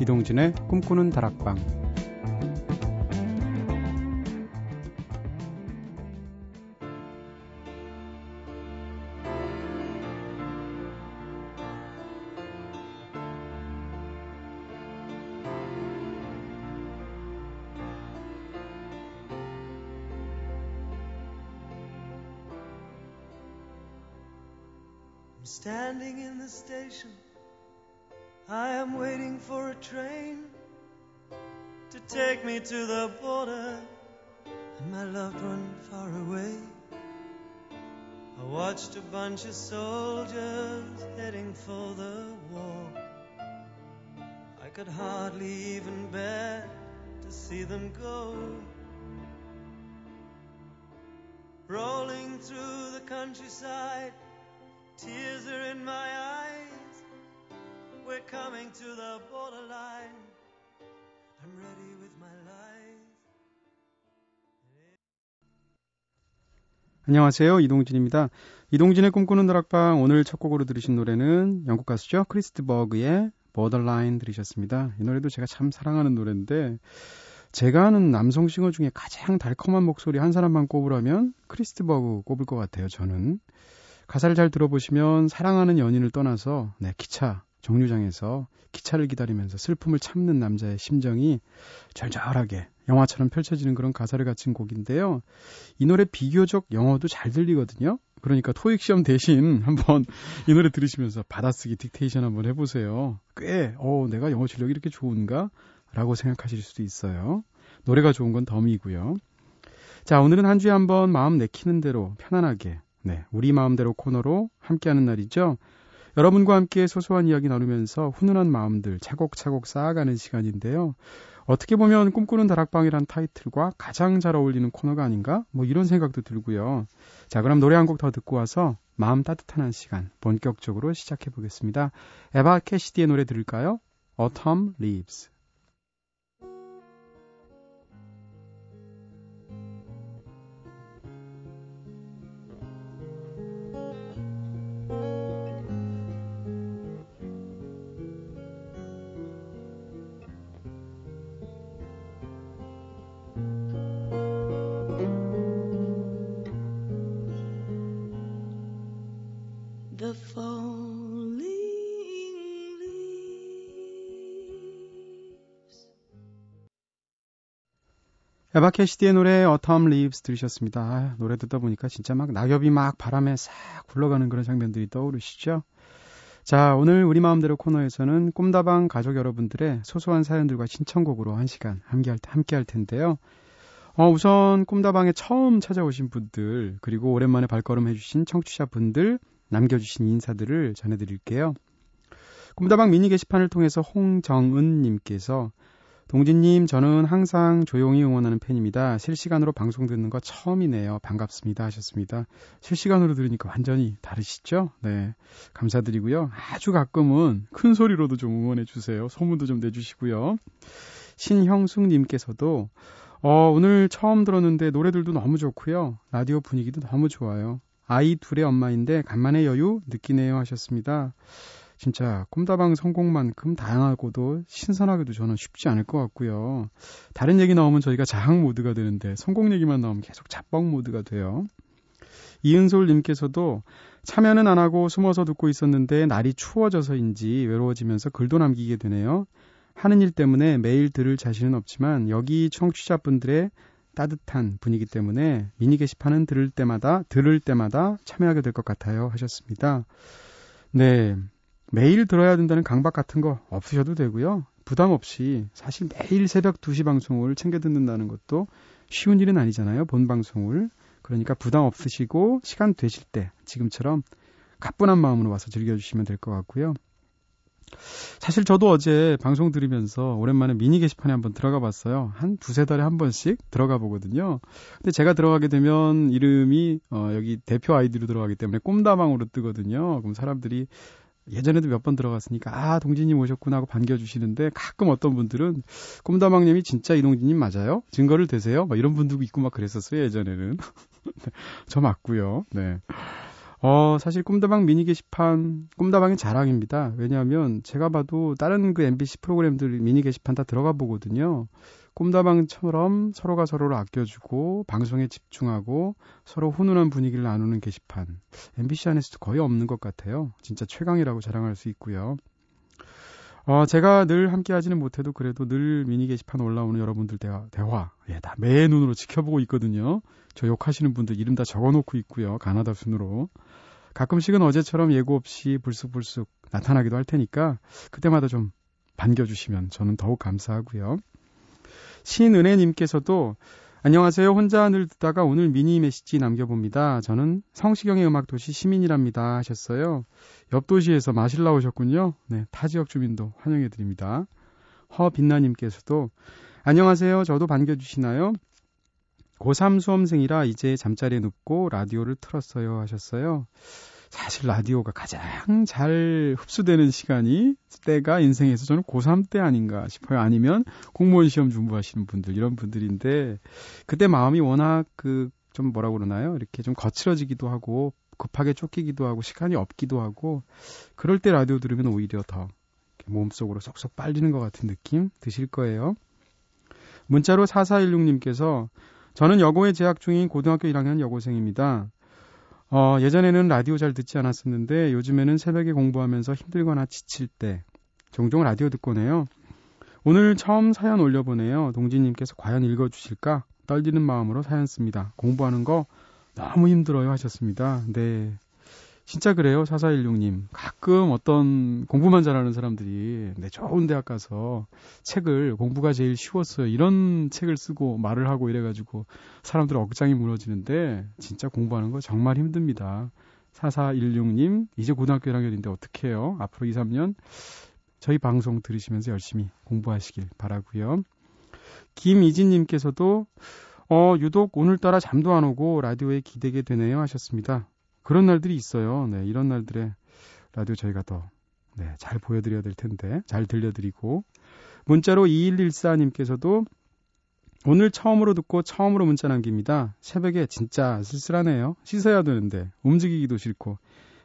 이동진의 꿈꾸는 다락방 bunch of soldiers heading for the war. I could hardly even bear to see them go. Rolling through the countryside Tears are in my eyes. We're coming to the borderline. I'm ready with my life. 안녕하세요. 이동진입니다. 이동진의 꿈꾸는 다락방 오늘 첫 곡으로 들으신 노래는 영국 가수죠. 크리스 드 버그의 Borderline 들으셨습니다. 이 노래도 제가 참 사랑하는 노래인데 제가 아는 남성 싱어 중에 가장 달콤한 목소리 한 사람만 꼽으라면 크리스 드 버그 꼽을 것 같아요. 저는 가사를 잘 들어보시면 사랑하는 연인을 떠나서 네, 기차 정류장에서 기차를 기다리면서 슬픔을 참는 남자의 심정이 절절하게 영화처럼 펼쳐지는 그런 가사를 갖춘 곡인데요. 이 노래 비교적 영어도 잘 들리거든요. 그러니까 토익 시험 대신 한번 이 노래 들으시면서 받아쓰기 딕테이션 한번 해보세요. 꽤, 어, 내가 영어 실력이 이렇게 좋은가? 라고 생각하실 수도 있어요. 노래가 좋은 건 덤이고요. 자, 오늘은 한 주에 한번 마음 내키는 대로 편안하게 네, 우리 마음대로 코너로 함께하는 날이죠. 여러분과 함께 소소한 이야기 나누면서 훈훈한 마음들 차곡차곡 쌓아가는 시간인데요. 어떻게 보면 꿈꾸는 다락방이란 타이틀과 가장 잘 어울리는 코너가 아닌가? 뭐 이런 생각도 들고요. 자, 그럼 노래 한 곡 더 듣고 와서 마음 따뜻한 한 시간 본격적으로 시작해 보겠습니다. 에바 캐시디의 노래 들을까요? Autumn Leaves. 에바 캐시디의 노래 Autumn Leaves 들으셨습니다. 아, 노래 듣다 보니까 진짜 막 낙엽이 막 바람에 싹 굴러가는 그런 장면들이 떠오르시죠? 자, 오늘 우리 마음대로 코너에서는 꿈다방 가족 여러분들의 소소한 사연들과 신청곡으로 한 시간 함께 할, 함께 할 텐데요. 어, 우선 꿈다방에 처음 찾아오신 분들, 그리고 오랜만에 발걸음 해주신 청취자분들, 남겨주신 인사들을 전해드릴게요. 꿈다방 미니 게시판을 통해서 홍정은님께서 동진님, 저는 항상 조용히 응원하는 팬입니다. 실시간으로 방송 듣는 거 처음이네요. 반갑습니다. 하셨습니다. 실시간으로 들으니까 완전히 다르시죠? 네. 감사드리고요. 아주 가끔은 큰 소리로도 좀 응원해 주세요. 소문도 좀 내주시고요. 신형숙님께서도 어, 오늘 처음 들었는데 노래들도 너무 좋고요. 라디오 분위기도 너무 좋아요. 아이 둘의 엄마인데 간만에 여유 느끼네요 하셨습니다. 진짜 꿈다방 성공만큼 다양하고도 신선하게도 저는 쉽지 않을 것 같고요. 다른 얘기 나오면 저희가 자학 모드가 되는데 성공 얘기만 나오면 계속 잡뻥 모드가 돼요. 이은솔님께서도 참여는 안 하고 숨어서 듣고 있었는데 날이 추워져서인지 외로워지면서 글도 남기게 되네요. 하는 일 때문에 매일 들을 자신은 없지만 여기 청취자분들의 따뜻한 분위기 때문에 미니 게시판은 들을 때마다 들을 때마다 참여하게 될 것 같아요 하셨습니다. 네. 매일 들어야 된다는 강박 같은 거 없으셔도 되고요. 부담 없이 사실 매일 새벽 2시 방송을 챙겨 듣는다는 것도 쉬운 일은 아니잖아요. 본 방송을. 그러니까 부담 없으시고 시간 되실 때 지금처럼 가뿐한 마음으로 와서 즐겨주시면 될 것 같고요. 사실 저도 어제 방송 들으면서 오랜만에 미니 게시판에 한번 들어가 봤어요. 한 두세 달에 한 번씩 들어가 보거든요. 근데 제가 들어가게 되면 이름이 어, 여기 대표 아이디로 들어가기 때문에 꼼다방으로 뜨거든요. 그럼 사람들이 예전에도 몇 번 들어갔으니까 아 동진님 오셨구나 하고 반겨주시는데 가끔 어떤 분들은 꿈다방님이 진짜 이동진님 맞아요? 증거를 대세요? 막 이런 분들도 있고 막 그랬었어요 예전에는 저 맞고요. 네. 어, 사실 꿈다방 미니 게시판, 꿈다방의 자랑입니다. 왜냐하면 제가 봐도 다른 그 MBC 프로그램들 미니 게시판 다 들어가 보거든요. 꿈다방처럼 서로가 서로를 아껴주고 방송에 집중하고 서로 훈훈한 분위기를 나누는 게시판. MBC 안에서도 거의 없는 것 같아요. 진짜 최강이라고 자랑할 수 있고요. 어, 제가 늘 함께 하지는 못해도 그래도 늘 미니 게시판 올라오는 여러분들 대화, 대화, 예, 다 매 눈으로 지켜보고 있거든요. 저 욕하시는 분들 이름 다 적어놓고 있고요. 가나다 순으로. 가끔씩은 어제처럼 예고 없이 불쑥불쑥 나타나기도 할 테니까 그때마다 좀 반겨주시면 저는 더욱 감사하고요. 신은혜님께서도 안녕하세요. 혼자 늘 듣다가 오늘 미니 메시지 남겨봅니다. 저는 성시경의 음악도시 시민이랍니다 하셨어요. 옆 도시에서 마실 나오셨군요. 네, 타 지역 주민도 환영해드립니다. 허빛나님께서도 안녕하세요. 저도 반겨주시나요? 고3 수험생이라 이제 잠자리에 눕고 라디오를 틀었어요 하셨어요. 사실 라디오가 가장 잘 흡수되는 시간이 때가 인생에서 저는 고3 때 아닌가 싶어요. 아니면 공무원 시험 준비하시는 분들 이런 분들인데 그때 마음이 워낙 그 좀 뭐라 그러나요? 이렇게 좀 거칠어지기도 하고 급하게 쫓기기도 하고 시간이 없기도 하고 그럴 때 라디오 들으면 오히려 더 몸속으로 쏙쏙 빨리는 것 같은 느낌 드실 거예요. 문자로 4416님께서 저는 여고에 재학 중인 고등학교 1학년 여고생입니다. 어, 예전에는 라디오 잘 듣지 않았었는데 요즘에는 새벽에 공부하면서 힘들거나 지칠 때 종종 라디오 듣곤 해요. 오늘 처음 사연 올려보네요. 동지님께서 과연 읽어주실까? 떨리는 마음으로 사연 씁니다. 공부하는 거 너무 힘들어요 하셨습니다. 네. 진짜 그래요, 4416님. 가끔 어떤 공부만 잘하는 사람들이 네, 좋은 대학 가서 책을 공부가 제일 쉬웠어요. 이런 책을 쓰고 말을 하고 이래가지고 사람들 억장이 무너지는데 진짜 공부하는 거 정말 힘듭니다. 4416님, 이제 고등학교 1학년인데 어떻게 해요? 앞으로 2, 3년 저희 방송 들으시면서 열심히 공부하시길 바라고요. 김이진님께서도 어, 유독 오늘따라 잠도 안 오고 라디오에 기대게 되네요 하셨습니다. 그런 날들이 있어요. 네, 이런 날들에 라디오 저희가 더, 네, 잘 보여드려야 될 텐데, 잘 들려드리고. 문자로 2114님께서도 오늘 처음으로 듣고 처음으로 문자 남깁니다. 새벽에 진짜 쓸쓸하네요. 씻어야 되는데, 움직이기도 싫고,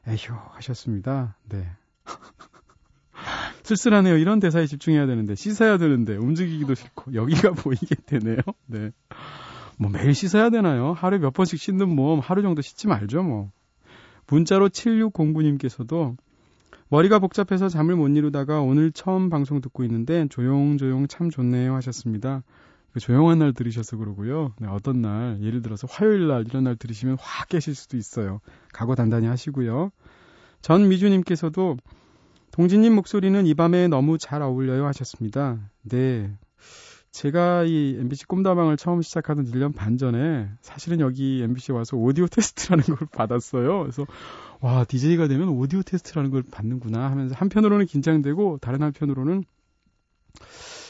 에휴, 하셨습니다. 네. 쓸쓸하네요. 이런 대사에 집중해야 되는데, 씻어야 되는데, 움직이기도 싫고, 여기가 보이게 되네요. 네. 뭐 매일 씻어야 되나요? 하루에 몇 번씩 씻는 몸 하루 정도 씻지 말죠, 뭐. 문자로 7609님께서도 머리가 복잡해서 잠을 못 이루다가 오늘 처음 방송 듣고 있는데 조용조용 참 좋네요 하셨습니다. 그 조용한 날 들으셔서 그러고요. 네, 어떤 날, 예를 들어서 화요일 날 이런 날 들으시면 확 깨실 수도 있어요. 각오 단단히 하시고요. 전 미주님께서도 동진님 목소리는 이 밤에 너무 잘 어울려요 하셨습니다. 네. 제가 이 MBC 꿈다방을 처음 시작하던 1년 반 전에 사실은 여기 MBC 와서 오디오 테스트라는 걸 받았어요. 그래서 와, DJ가 되면 오디오 테스트라는 걸 받는구나 하면서 한편으로는 긴장되고 다른 한편으로는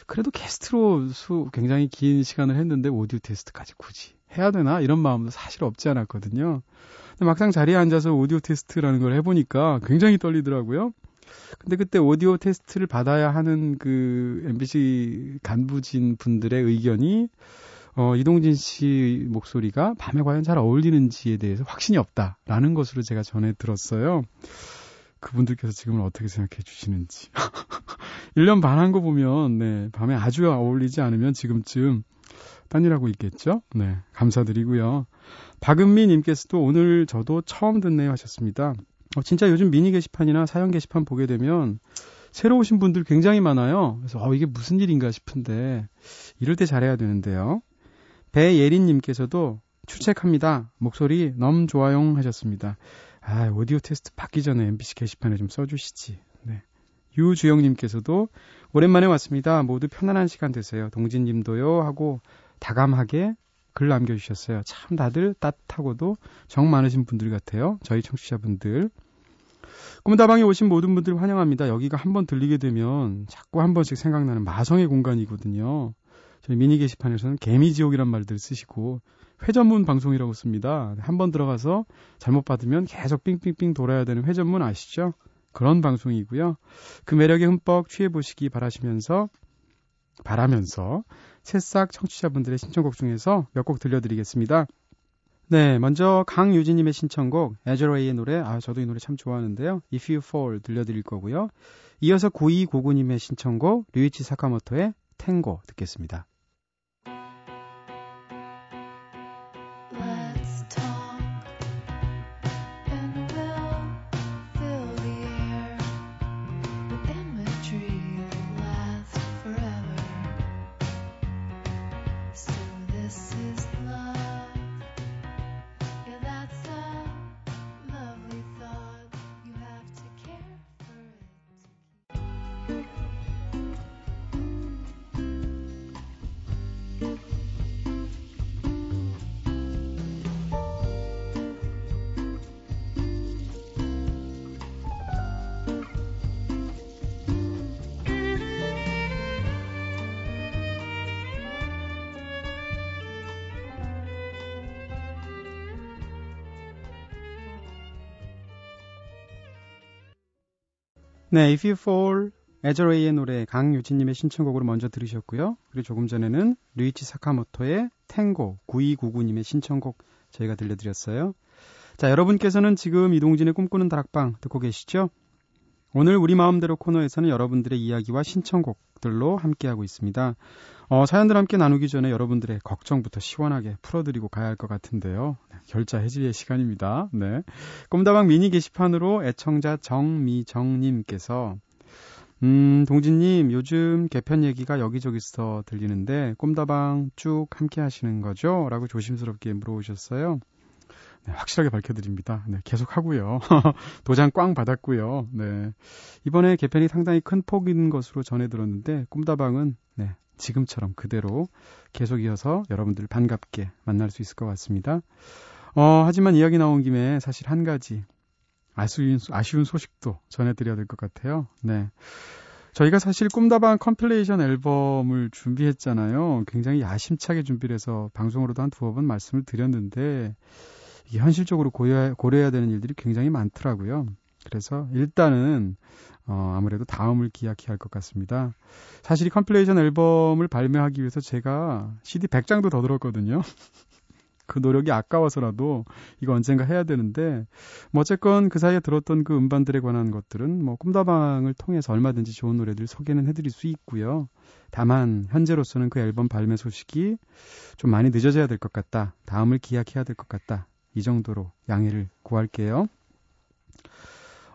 그래도 게스트로 수 굉장히 긴 시간을 했는데 오디오 테스트까지 굳이 해야 되나 이런 마음도 사실 없지 않았거든요. 근데 막상 자리에 앉아서 오디오 테스트라는 걸 해보니까 굉장히 떨리더라고요. 근데 그때 오디오 테스트를 받아야 하는 그 MBC 간부진 분들의 의견이 어, 이동진 씨 목소리가 밤에 과연 잘 어울리는지에 대해서 확신이 없다라는 것으로 제가 전해 들었어요. 그분들께서 지금은 어떻게 생각해 주시는지. 1년 반 한 거 보면, 네, 밤에 아주 어울리지 않으면 지금쯤 딴일하고 있겠죠? 네, 감사드리고요. 박은미 님께서도 오늘 저도 처음 듣네요 하셨습니다. 어, 진짜 요즘 미니 게시판이나 사연 게시판 보게 되면 새로 오신 분들 굉장히 많아요. 그래서 어, 이게 무슨 일인가 싶은데 이럴 때 잘해야 되는데요. 배예린님께서도 출첵합니다. 목소리 너무 좋아요 하셨습니다. 아, 오디오 테스트 받기 전에 MBC 게시판에 좀 써주시지. 네. 유주영님께서도 오랜만에 왔습니다. 모두 편안한 시간 되세요. 동진님도요 하고 다감하게 글 남겨주셨어요. 참 다들 따뜻하고도 정 많으신 분들 같아요. 저희 청취자분들. 꿈다방에 오신 모든 분들 환영합니다. 여기가 한번 들리게 되면 자꾸 한 번씩 생각나는 마성의 공간이거든요. 저희 미니 게시판에서는 개미지옥이란 말들 쓰시고 회전문 방송이라고 씁니다. 한 번 들어가서 잘못 받으면 계속 삥삥삥 돌아야 되는 회전문 아시죠? 그런 방송이고요. 그 매력에 흠뻑 취해 보시기 바라시면서 바라면서 새싹 청취자분들의 신청곡 중에서 몇 곡 들려드리겠습니다. 네, 먼저 강유진님의 신청곡 에저레이의 노래, 아 저도 이 노래 참 좋아하는데요. If You Fall 들려드릴 거고요. 이어서 9299님의 신청곡 류이치 사카모토의 탱고 듣겠습니다. 네, If You Fall, 에저레이의 노래 강유진님의 신청곡으로 먼저 들으셨고요. 그리고 조금 전에는 류이치 사카모토의 탱고 9299님의 신청곡 저희가 들려드렸어요. 자, 여러분께서는 지금 이동진의 꿈꾸는 다락방 듣고 계시죠? 오늘 우리 마음대로 코너에서는 여러분들의 이야기와 신청곡들로 함께하고 있습니다. 어, 사연들 함께 나누기 전에 여러분들의 걱정부터 시원하게 풀어드리고 가야 할 것 같은데요. 네, 결자 해지의 시간입니다. 네. 꿈다방 미니 게시판으로 애청자 정미정님께서 음, 동진님, 요즘 개편 얘기가 여기저기서 들리는데, 꿈다방 쭉 함께 하시는 거죠? 라고 조심스럽게 물어보셨어요. 네, 확실하게 밝혀드립니다. 네, 계속 하고요. 도장 꽝 받았고요. 네. 이번에 개편이 상당히 큰 폭인 것으로 전해 들었는데, 꿈다방은, 네, 지금처럼 그대로 계속 이어서 여러분들 반갑게 만날 수 있을 것 같습니다. 어, 하지만 이야기 나온 김에 사실 한 가지 아쉬운, 아쉬운 소식도 전해드려야 될 것 같아요. 네. 저희가 사실 꿈다방 compilation 앨범을 준비했잖아요. 굉장히 야심차게 준비를 해서 방송으로도 한 두어 번 말씀을 드렸는데 이게 현실적으로 고려해, 고려해야 되는 일들이 굉장히 많더라고요. 그래서 일단은 어, 아무래도 다음을 기약해야 할 것 같습니다. 사실 이 compilation 앨범을 발매하기 위해서 제가 CD 100장도 더 들었거든요. 그 노력이 아까워서라도 이거 언젠가 해야 되는데 뭐 어쨌건 그 사이에 들었던 그 음반들에 관한 것들은 뭐 꿈다방을 통해서 얼마든지 좋은 노래들 소개는 해드릴 수 있고요. 다만 현재로서는 그 앨범 발매 소식이 좀 많이 늦어져야 될 것 같다. 다음을 기약해야 될 것 같다. 이 정도로 양해를 구할게요.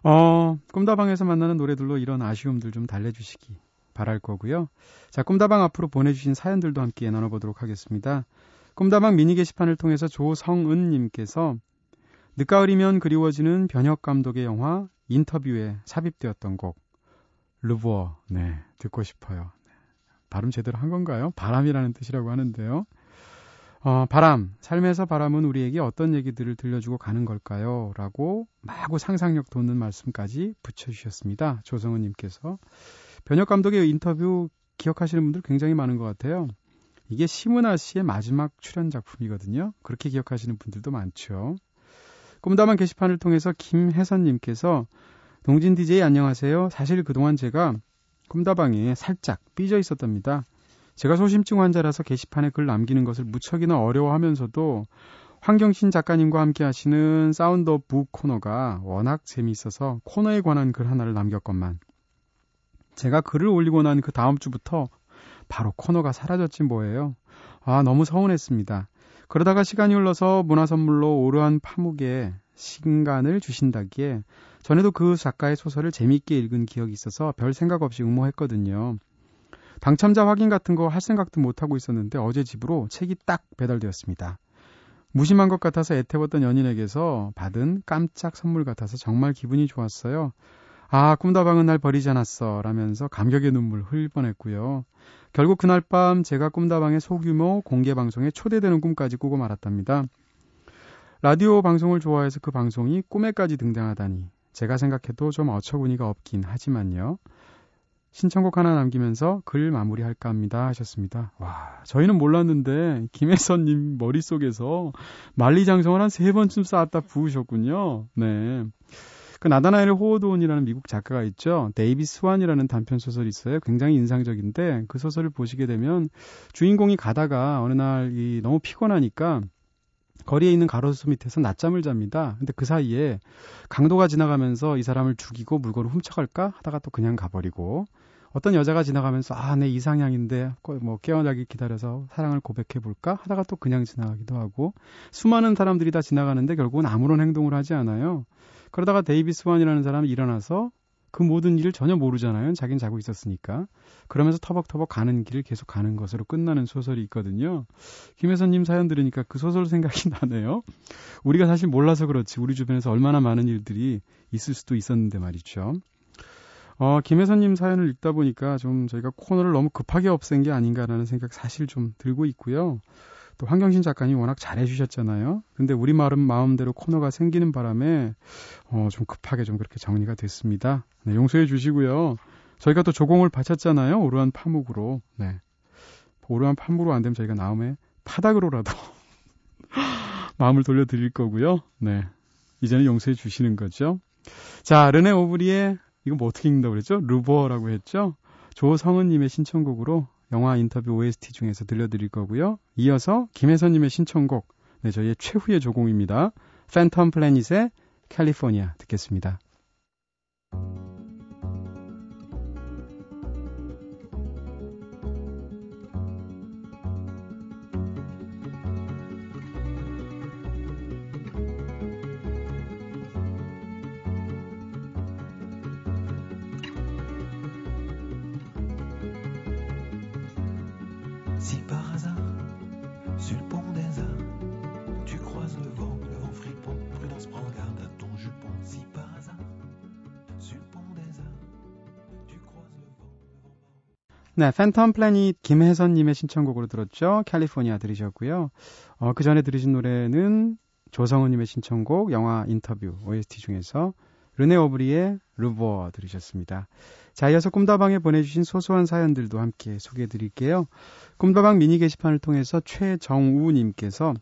어, 꿈다방에서 만나는 노래들로 이런 아쉬움들 좀 달래주시기 바랄 거고요. 자, 꿈다방 앞으로 보내주신 사연들도 함께 나눠보도록 하겠습니다. 꿈다방 미니 게시판을 통해서 조성은님께서 늦가을이면 그리워지는 변혁 감독의 영화 인터뷰에 삽입되었던 곡 르부어 네 듣고 싶어요. 네. 발음 제대로 한 건가요? 바람이라는 뜻이라고 하는데요. 어, 바람, 삶에서 바람은 우리에게 어떤 얘기들을 들려주고 가는 걸까요? 라고 마구 상상력 돋는 말씀까지 붙여주셨습니다. 조성은님께서. 변혁 감독의 인터뷰 기억하시는 분들 굉장히 많은 것 같아요. 이게 심은하 씨의 마지막 출연 작품이거든요. 그렇게 기억하시는 분들도 많죠. 꿈다방 게시판을 통해서 김혜선님께서 동진 DJ 안녕하세요. 사실 그동안 제가 꿈다방에 살짝 삐져 있었답니다. 제가 소심증 환자라서 게시판에 글 남기는 것을 무척이나 어려워하면서도 황경신 작가님과 함께 하시는 Sound of Book 코너가 워낙 재미있어서 코너에 관한 글 하나를 남겼건만 제가 글을 올리고 난 그 다음 주부터 바로 코너가 사라졌지 뭐예요. 아, 너무 서운했습니다. 그러다가 시간이 흘러서 문화선물로 오르한 파묵에 신간을 주신다기에 전에도 그 작가의 소설을 재미있게 읽은 기억이 있어서 별 생각 없이 응모했거든요. 당첨자 확인 같은 거 할 생각도 못 하고 있었는데 어제 집으로 책이 딱 배달되었습니다. 무심한 것 같아서 애태웠던 연인에게서 받은 깜짝 선물 같아서 정말 기분이 좋았어요. 아, 꿈다방은 날 버리지 않았어. 라면서 감격의 눈물 흘릴 뻔했고요. 결국 그날 밤 제가 꿈다방의 소규모 공개 방송에 초대되는 꿈까지 꾸고 말았답니다. 라디오 방송을 좋아해서 그 방송이 꿈에까지 등장하다니 제가 생각해도 좀 어처구니가 없긴 하지만요. 신청곡 하나 남기면서 글 마무리할까 합니다 하셨습니다. 와, 저희는 몰랐는데 김혜선님 머릿속에서 만리장성을 한 세 번쯤 쌓았다 부으셨군요. 네. 그 나다니엘 호손이라는 미국 작가가 있죠. 데이비드 스완이라는 단편 소설이 있어요. 굉장히 인상적인데 그 소설을 보시게 되면 주인공이 가다가 어느 날 이 너무 피곤하니까 거리에 있는 가로수 밑에서 낮잠을 잡니다. 근데 그 사이에 강도가 지나가면서 이 사람을 죽이고 물건을 훔쳐갈까 하다가 또 그냥 가버리고 어떤 여자가 지나가면서 아, 내 이상형인데 뭐 깨어나기 기다려서 사랑을 고백해 볼까 하다가 또 그냥 지나가기도 하고 수많은 사람들이 다 지나가는데 결국은 아무런 행동을 하지 않아요. 그러다가 데이비스 원이라는 사람이 일어나서 그 모든 일을 전혀 모르잖아요. 자긴 자고 있었으니까. 그러면서 터벅터벅 가는 길을 계속 가는 것으로 끝나는 소설이 있거든요. 김혜선님 사연 들으니까 그 소설 생각이 나네요. 우리가 사실 몰라서 그렇지 우리 주변에서 얼마나 많은 일들이 있을 수도 있었는데 말이죠. 어, 김혜선님 사연을 읽다 보니까 좀 저희가 코너를 너무 급하게 없앤 게 아닌가라는 생각 사실 좀 들고 있고요. 또 황경신 작가님이 워낙 잘해주셨잖아요. 근데 우리 마음 마음대로 코너가 생기는 바람에 어, 좀 급하게 좀 그렇게 정리가 됐습니다. 네, 용서해 주시고요. 저희가 또 조공을 바쳤잖아요. 오르한 파묵으로. 네. 오르한 파묵으로 안 되면 저희가 나음에 파닥으로라도 마음을 돌려드릴 거고요. 네. 이제는 용서해 주시는 거죠. 자, 르네 오브리의 이거 뭐 어떻게 읽는다고 그랬죠? 루버라고 했죠? 조성은님의 신청곡으로 영화 인터뷰 OST 중에서 들려드릴 거고요. 이어서 김혜선님의 신청곡, 네, 저희의 최후의 조공입니다. 팬텀 플래닛의 캘리포니아 듣겠습니다. 네, 팬텀 플래닛 김혜선님의 신청곡으로 들었죠. 캘리포니아 들으셨고요. 어, 그 전에 들으신 노래는 조성우님의 신청곡 영화 인터뷰 OST 중에서 르네 오브리의 루버 들으셨습니다. 자, 이어서 꿈다방에 보내주신 소소한 사연들도 함께 소개해 드릴게요. 꿈다방 미니 게시판을 통해서 최정우님께서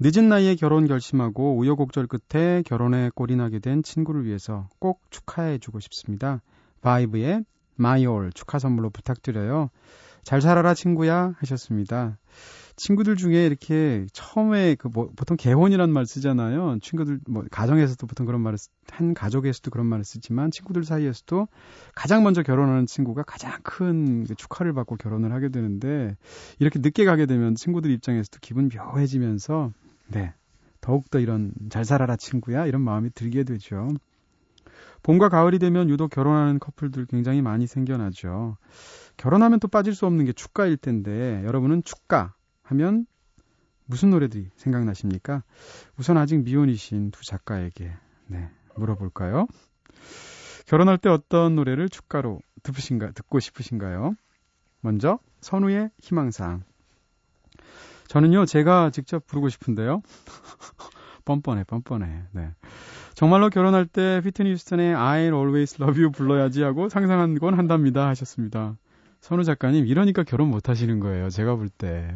늦은 나이에 결혼 결심하고 우여곡절 끝에 결혼에 나게 된 친구를 위해서 꼭 축하해 주고 싶습니다. 바이브의 마이올 축하 선물로 부탁드려요. 잘 살아라 친구야 하셨습니다. 친구들 중에 이렇게 처음에 그 뭐 보통 개혼이란 말 쓰잖아요. 친구들 뭐 가정에서도 보통 그런 말을 쓰, 한 가족에서도 그런 말을 쓰지만 친구들 사이에서도 가장 먼저 결혼하는 친구가 가장 큰그 축하를 받고 결혼을 하게 되는데 이렇게 늦게 가게 되면 친구들 입장에서도 기분 묘해지면서 네. 더욱더 이런 잘 살아라 친구야 이런 마음이 들게 되죠. 봄과 가을이 되면 유독 결혼하는 커플들 굉장히 많이 생겨나죠. 결혼하면 또 빠질 수 없는 게 축가일 텐데 여러분은 축가 하면 무슨 노래들이 생각나십니까? 우선 아직 미혼이신 두 작가에게 네, 물어볼까요? 결혼할 때 어떤 노래를 축가로 듣으신가, 듣고 싶으신가요? 먼저 선우의 희망상. 저는요 제가 직접 부르고 싶은데요. 뻔뻔해, 뻔뻔해. 네. 정말로 결혼할 때 피트니 휴스턴의 I'll always love you 불러야지 하고 상상한 건 한답니다 하셨습니다. 선우 작가님, 이러니까 결혼 못 하시는 거예요. 제가 볼 때.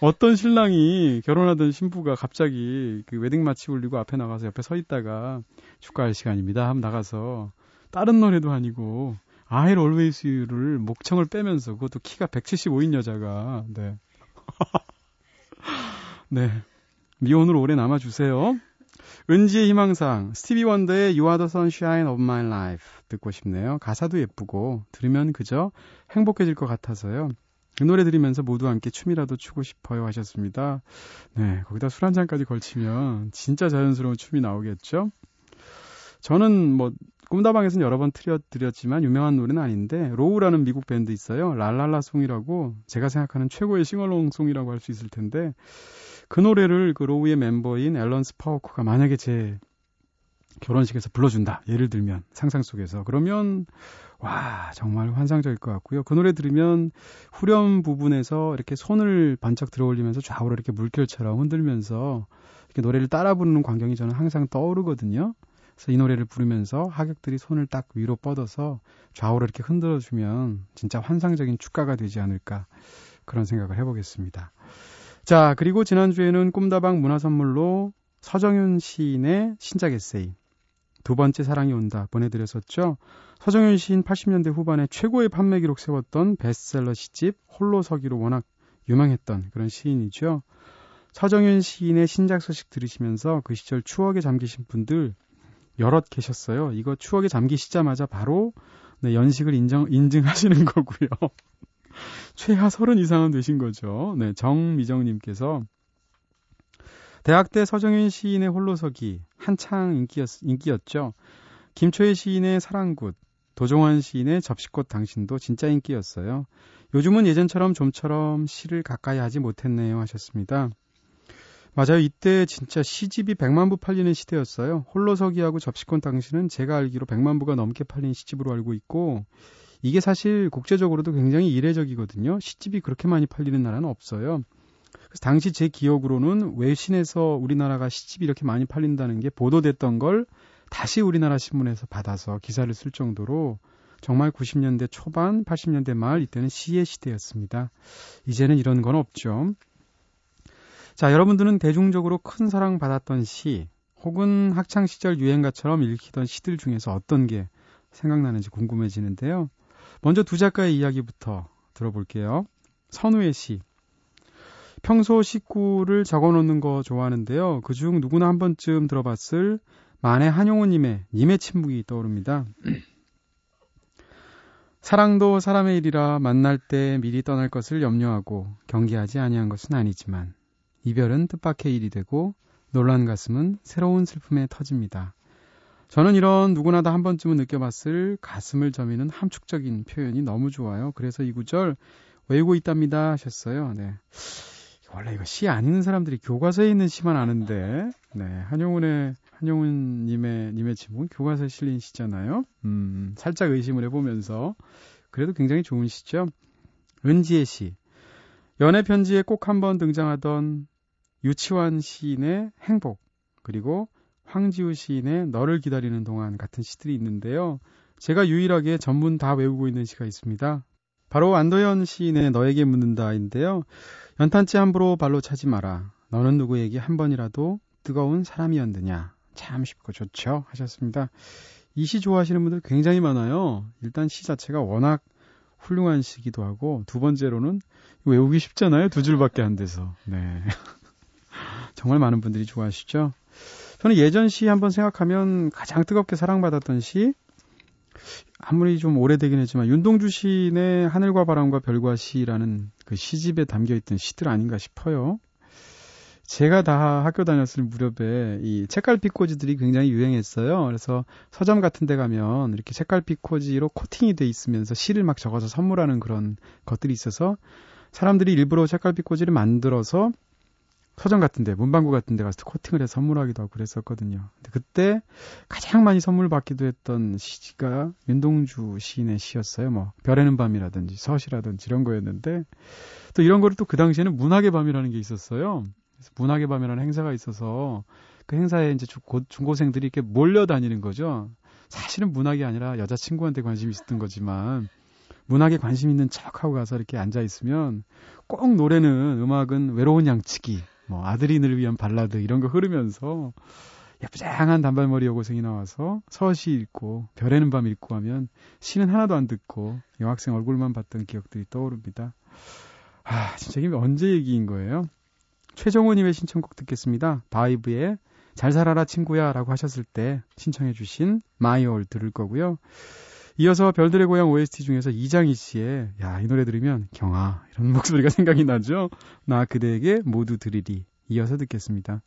어떤 신랑이 결혼하던 신부가 갑자기 그 웨딩 마치 울리고 앞에 나가서 옆에 서 있다가 축가할 시간입니다. 하면 나가서 다른 노래도 아니고 I'll always you를 목청을 빼면서 그것도 키가 175인 여자가 네. 네. 미혼으로 오래 남아 주세요. 은지의 희망송, 스티비 원더의 You are the sunshine of my life 듣고 싶네요. 가사도 예쁘고 들으면 그저 행복해질 것 같아서요. 그 노래 들으면서 모두 함께 춤이라도 추고 싶어요 하셨습니다. 네, 거기다 술 한 잔까지 걸치면 진짜 자연스러운 춤이 나오겠죠? 저는 뭐 꿈다방에서는 여러 번 틀어드렸지만 유명한 노래는 아닌데 로우라는 미국 밴드 있어요. 랄랄라송이라고 제가 생각하는 최고의 sing-along song이라고 할 수 있을 텐데 그 노래를 그 로우의 멤버인 앨런 스파호크가 만약에 제 결혼식에서 불러준다. 예를 들면 상상 속에서 그러면 와 정말 환상적일 것 같고요. 그 노래 들으면 후렴 부분에서 이렇게 손을 반짝 들어올리면서 좌우로 이렇게 물결처럼 흔들면서 이렇게 노래를 따라 부르는 광경이 저는 항상 떠오르거든요. 그래서 이 노래를 부르면서 하객들이 손을 딱 위로 뻗어서 좌우로 이렇게 흔들어 주면 진짜 환상적인 축가가 되지 않을까 그런 생각을 해보겠습니다. 자, 그리고 지난주에는 꿈다방 문화 선물로 서정윤 시인의 신작 에세이 두 번째 사랑이 온다 보내드렸었죠. 서정윤 시인 80년대 후반에 최고의 판매 기록 세웠던 베스트셀러 시집 홀로 서기로 워낙 유명했던 그런 시인이죠. 서정윤 시인의 신작 소식 들으시면서 그 시절 추억에 잠기신 분들 여럿 계셨어요. 이거 추억에 잠기시자마자 바로 네, 연식을 인정, 인증하시는 거고요. 최하 서른 이상은 되신 거죠. 네, 정미정님께서 대학 때 서정윤 시인의 홀로서기 한창 인기였, 인기였죠. 김초혜 시인의 사랑굿, 도종환 시인의 접시꽃 당신도 진짜 인기였어요. 요즘은 예전처럼 좀처럼 시를 가까이 하지 못했네요 하셨습니다. 맞아요. 이때 진짜 시집이 100만 부 팔리는 시대였어요. 홀로서기하고 접시콘 당신은 제가 알기로 100만 부가 넘게 팔린 시집으로 알고 있고 이게 사실 국제적으로도 굉장히 이례적이거든요. 시집이 그렇게 많이 팔리는 나라는 없어요. 그래서 당시 제 기억으로는 외신에서 우리나라가 시집이 이렇게 많이 팔린다는 게 보도됐던 걸 다시 우리나라 신문에서 받아서 기사를 쓸 정도로 정말 90년대 초반, 80년대 말 이때는 시의 시대였습니다. 이제는 이런 건 없죠. 자, 여러분들은 대중적으로 큰 사랑 받았던 시 혹은 학창 시절 유행가처럼 읽히던 시들 중에서 어떤 게 생각나는지 궁금해지는데요. 먼저 두 작가의 이야기부터 들어볼게요. 선우의 시. 평소 식구를 적어 놓는 거 좋아하는데요. 그중 누구나 한 번쯤 들어봤을 만해 한용우님의 님의 침묵이 떠오릅니다. 사랑도 사람의 일이라 만날 때 미리 떠날 것을 염려하고 경계하지 아니한 것은 아니지만 이별은 뜻밖의 일이 되고 놀란 가슴은 새로운 슬픔에 터집니다. 저는 이런 누구나 다 한 번쯤은 느껴봤을 가슴을 저미는 함축적인 표현이 너무 좋아요. 그래서 이 구절 외우고 있답니다 하셨어요. 네. 원래 이거 시안 읽는 사람들이 교과서에 있는 시만 아는데, 네. 한용운의 한용운님의 님의 지목은 교과서에 실린 시잖아요. 음, 살짝 의심을 해보면서 그래도 굉장히 좋은 시죠. 은지의 시. 연애 편지에 꼭 한번 등장하던 유치원 시인의 행복 그리고 황지우 시인의 너를 기다리는 동안 같은 시들이 있는데요. 제가 유일하게 전문 다 외우고 있는 시가 있습니다. 바로 안도현 시인의 너에게 묻는다인데요. 연탄재 함부로 발로 차지 마라. 너는 누구에게 한 번이라도 뜨거운 사람이었느냐. 참 쉽고 좋죠. 하셨습니다. 이 시 좋아하시는 분들 굉장히 많아요. 일단 시 자체가 워낙 훌륭한 시기도 하고 두 번째로는 외우기 쉽잖아요. 두 줄밖에 안 돼서. 네. 정말 많은 분들이 좋아하시죠. 저는 예전 시 한번 생각하면 가장 뜨겁게 사랑받았던 시 아무리 좀 오래되긴 했지만 윤동주 시인의 하늘과 바람과 별과 시라는 그 시집에 담겨 있던 시들 아닌가 싶어요. 제가 다 학교 다녔을 무렵에 이 책갈피꽂이들이 굉장히 유행했어요. 그래서 서점 같은 데 가면 이렇게 책갈피꽂이로 코팅이 돼 있으면서 시를 막 적어서 선물하는 그런 것들이 있어서 사람들이 일부러 책갈피꽂이를 만들어서 서점 같은 데 문방구 같은 데 가서 코팅을 해서 선물하기도 하고 그랬었거든요. 근데 그때 가장 많이 선물 받기도 했던 시가 윤동주 시인의 시였어요. 뭐 별에는 밤이라든지 서시라든지 이런 거였는데 또 이런 거를 또 그 당시에는 문학의 밤이라는 게 있었어요. 그래서 문학의 밤이라는 행사가 있어서 그 행사에 이제 중고생들이 이렇게 몰려다니는 거죠. 사실은 문학이 아니라 여자친구한테 관심이 있었던 거지만 문학에 관심 있는 척하고 가서 이렇게 앉아 있으면 꼭 노래는 음악은 외로운 양치기 뭐 아드린을 위한 발라드 이런 거 흐르면서 예쁘장한 단발머리 여고생이 나와서 서시 읽고 별에는 밤 읽고 하면 시는 하나도 안 듣고 여학생 얼굴만 봤던 기억들이 떠오릅니다. 아 진짜 이게 언제 얘기인 거예요? 최정호님의 신청곡 듣겠습니다. 바이브의 잘 살아라 친구야 라고 하셨을 때 신청해 주신 마이올 들을 거고요. 이어서 별들의 고향 OST 중에서 이장희 씨의 야 이 노래 들으면 경아 이런 목소리가 생각이 나죠. 나 그대에게 모두 드리리 이어서 듣겠습니다.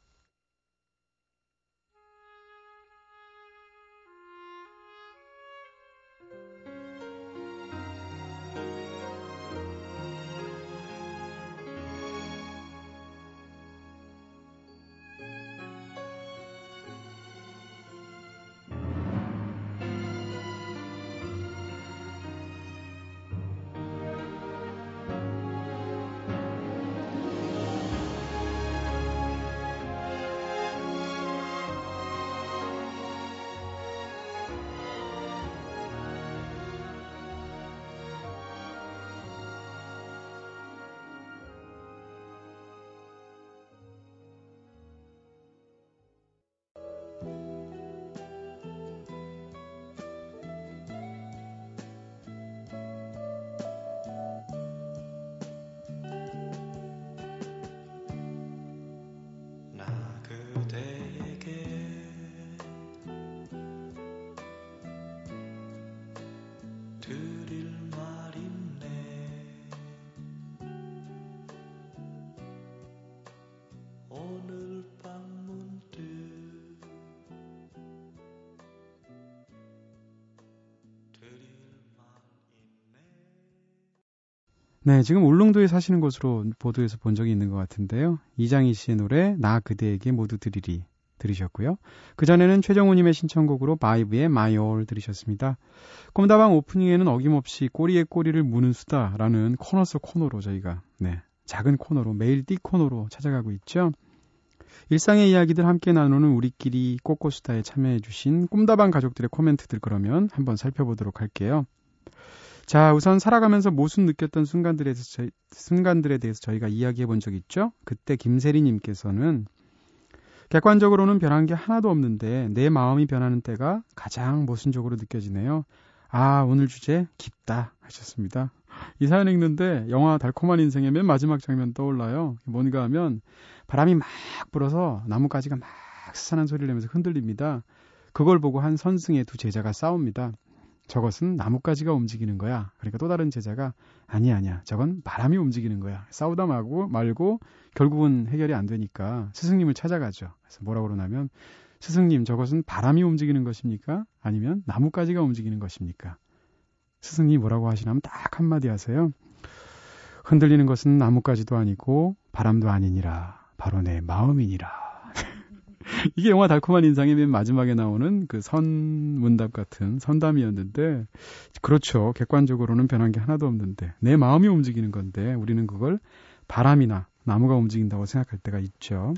네, 지금 울릉도에 사시는 것으로 보도에서 본 적이 있는 것 같은데요. 이장희 씨의 노래 나 그대에게 모두 드리리 들으셨고요. 그전에는 최정우님의 신청곡으로 바이브의 My All 들으셨습니다. 꿈다방 오프닝에는 어김없이 꼬리에 꼬리를 무는 수다라는 코너 속 코너로 저희가 네, 작은 코너로 매일 띠 코너로 찾아가고 있죠. 일상의 이야기들 함께 나누는 우리끼리 꼬꼬수다에 참여해주신 꿈다방 가족들의 코멘트들 그러면 한번 살펴보도록 할게요. 자, 우선 살아가면서 모순 느꼈던 순간들에 대해서, 저희, 순간들에 대해서 저희가 이야기해 본 적 있죠? 그때 김세리님께서는 객관적으로는 변한 게 하나도 없는데 내 마음이 변하는 때가 가장 모순적으로 느껴지네요. 아, 오늘 주제 깊다 하셨습니다. 이 사연 읽는데 영화 달콤한 인생의 맨 마지막 장면 떠올라요. 뭔가 하면 바람이 막 불어서 나뭇가지가 막 스산한 소리를 내면서 흔들립니다. 그걸 보고 한 선승의 두 제자가 싸웁니다. 저것은 나뭇가지가 움직이는 거야. 그러니까 또 다른 제자가 아니 아니야. 저건 바람이 움직이는 거야. 싸우다 말고 말고 결국은 해결이 안 되니까 스승님을 찾아가죠. 그래서 뭐라고 그러냐면 스승님 저것은 바람이 움직이는 것입니까? 아니면 나뭇가지가 움직이는 것입니까? 스승님이 뭐라고 하시냐면 딱 한마디 하세요. 흔들리는 것은 나뭇가지도 아니고 바람도 아니니라. 바로 내 마음이니라. 이게 영화 달콤한 인상의 맨 마지막에 나오는 그 선문답 같은 선담이었는데, 그렇죠. 객관적으로는 변한 게 하나도 없는데, 내 마음이 움직이는 건데, 우리는 그걸 바람이나 나무가 움직인다고 생각할 때가 있죠.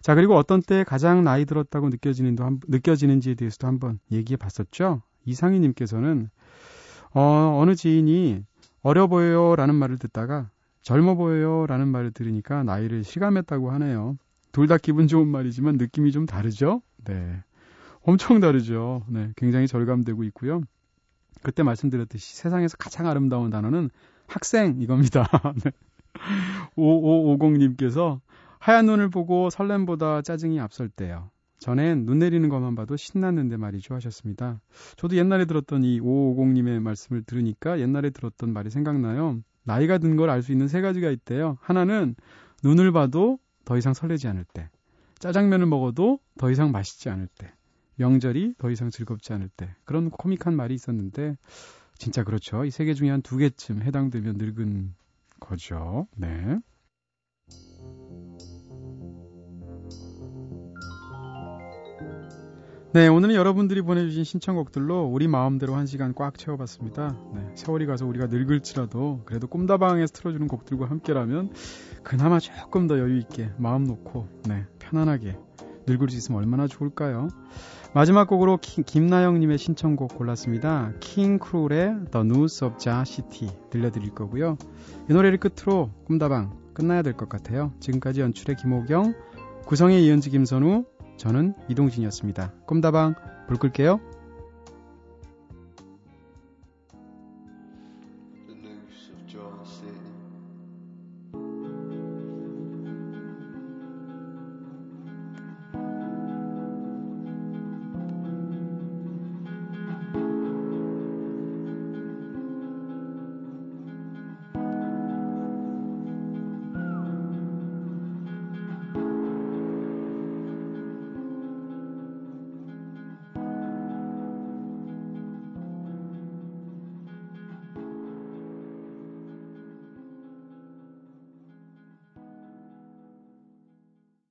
자, 그리고 어떤 때 가장 나이 들었다고 느껴지는도 한, 느껴지는지에 대해서도 한번 얘기해 봤었죠. 이상희 님께서는, 어, 어느 지인이 어려 보여요 라는 말을 듣다가 젊어 보여요 라는 말을 들으니까 나이를 실감했다고 하네요. 둘 다 기분 좋은 말이지만 느낌이 좀 다르죠? 네. 엄청 다르죠. 네. 굉장히 절감되고 있고요. 그때 말씀드렸듯이 세상에서 가장 아름다운 단어는 학생 이겁니다. 네. 5550님께서 하얀 눈을 보고 설렘보다 짜증이 앞설 때요. 전엔 눈 내리는 것만 봐도 신났는데 말이죠 하셨습니다. 저도 옛날에 들었던 이 5550님의 말씀을 들으니까 옛날에 들었던 말이 생각나요. 나이가 든 걸 알 수 있는 세 가지가 있대요. 하나는 눈을 봐도 더 이상 설레지 않을 때, 짜장면을 먹어도 더 이상 맛있지 않을 때, 명절이 더 이상 즐겁지 않을 때 그런 코믹한 말이 있었는데 진짜 그렇죠. 이 세 개 중에 한 두 개쯤 해당되면 늙은 거죠. 네. 네, 오늘은 여러분들이 보내주신 신청곡들로 우리 마음대로 한 시간 꽉 채워봤습니다. 네, 세월이 가서 우리가 늙을지라도 그래도 꿈다방에서 틀어주는 곡들과 함께라면 그나마 조금 더 여유 있게 마음 놓고 네, 편안하게 늙을 수 있으면 얼마나 좋을까요? 마지막 곡으로 키, 김나영님의 신청곡 골랐습니다. 킹크룰의 The News of Ja City 들려드릴 거고요. 이 노래를 끝으로 꿈다방 끝나야 될 것 같아요. 지금까지 연출의 김호경, 구성의 이현지 김선우, 저는 이동진이었습니다. 꿈다방 불 끌게요.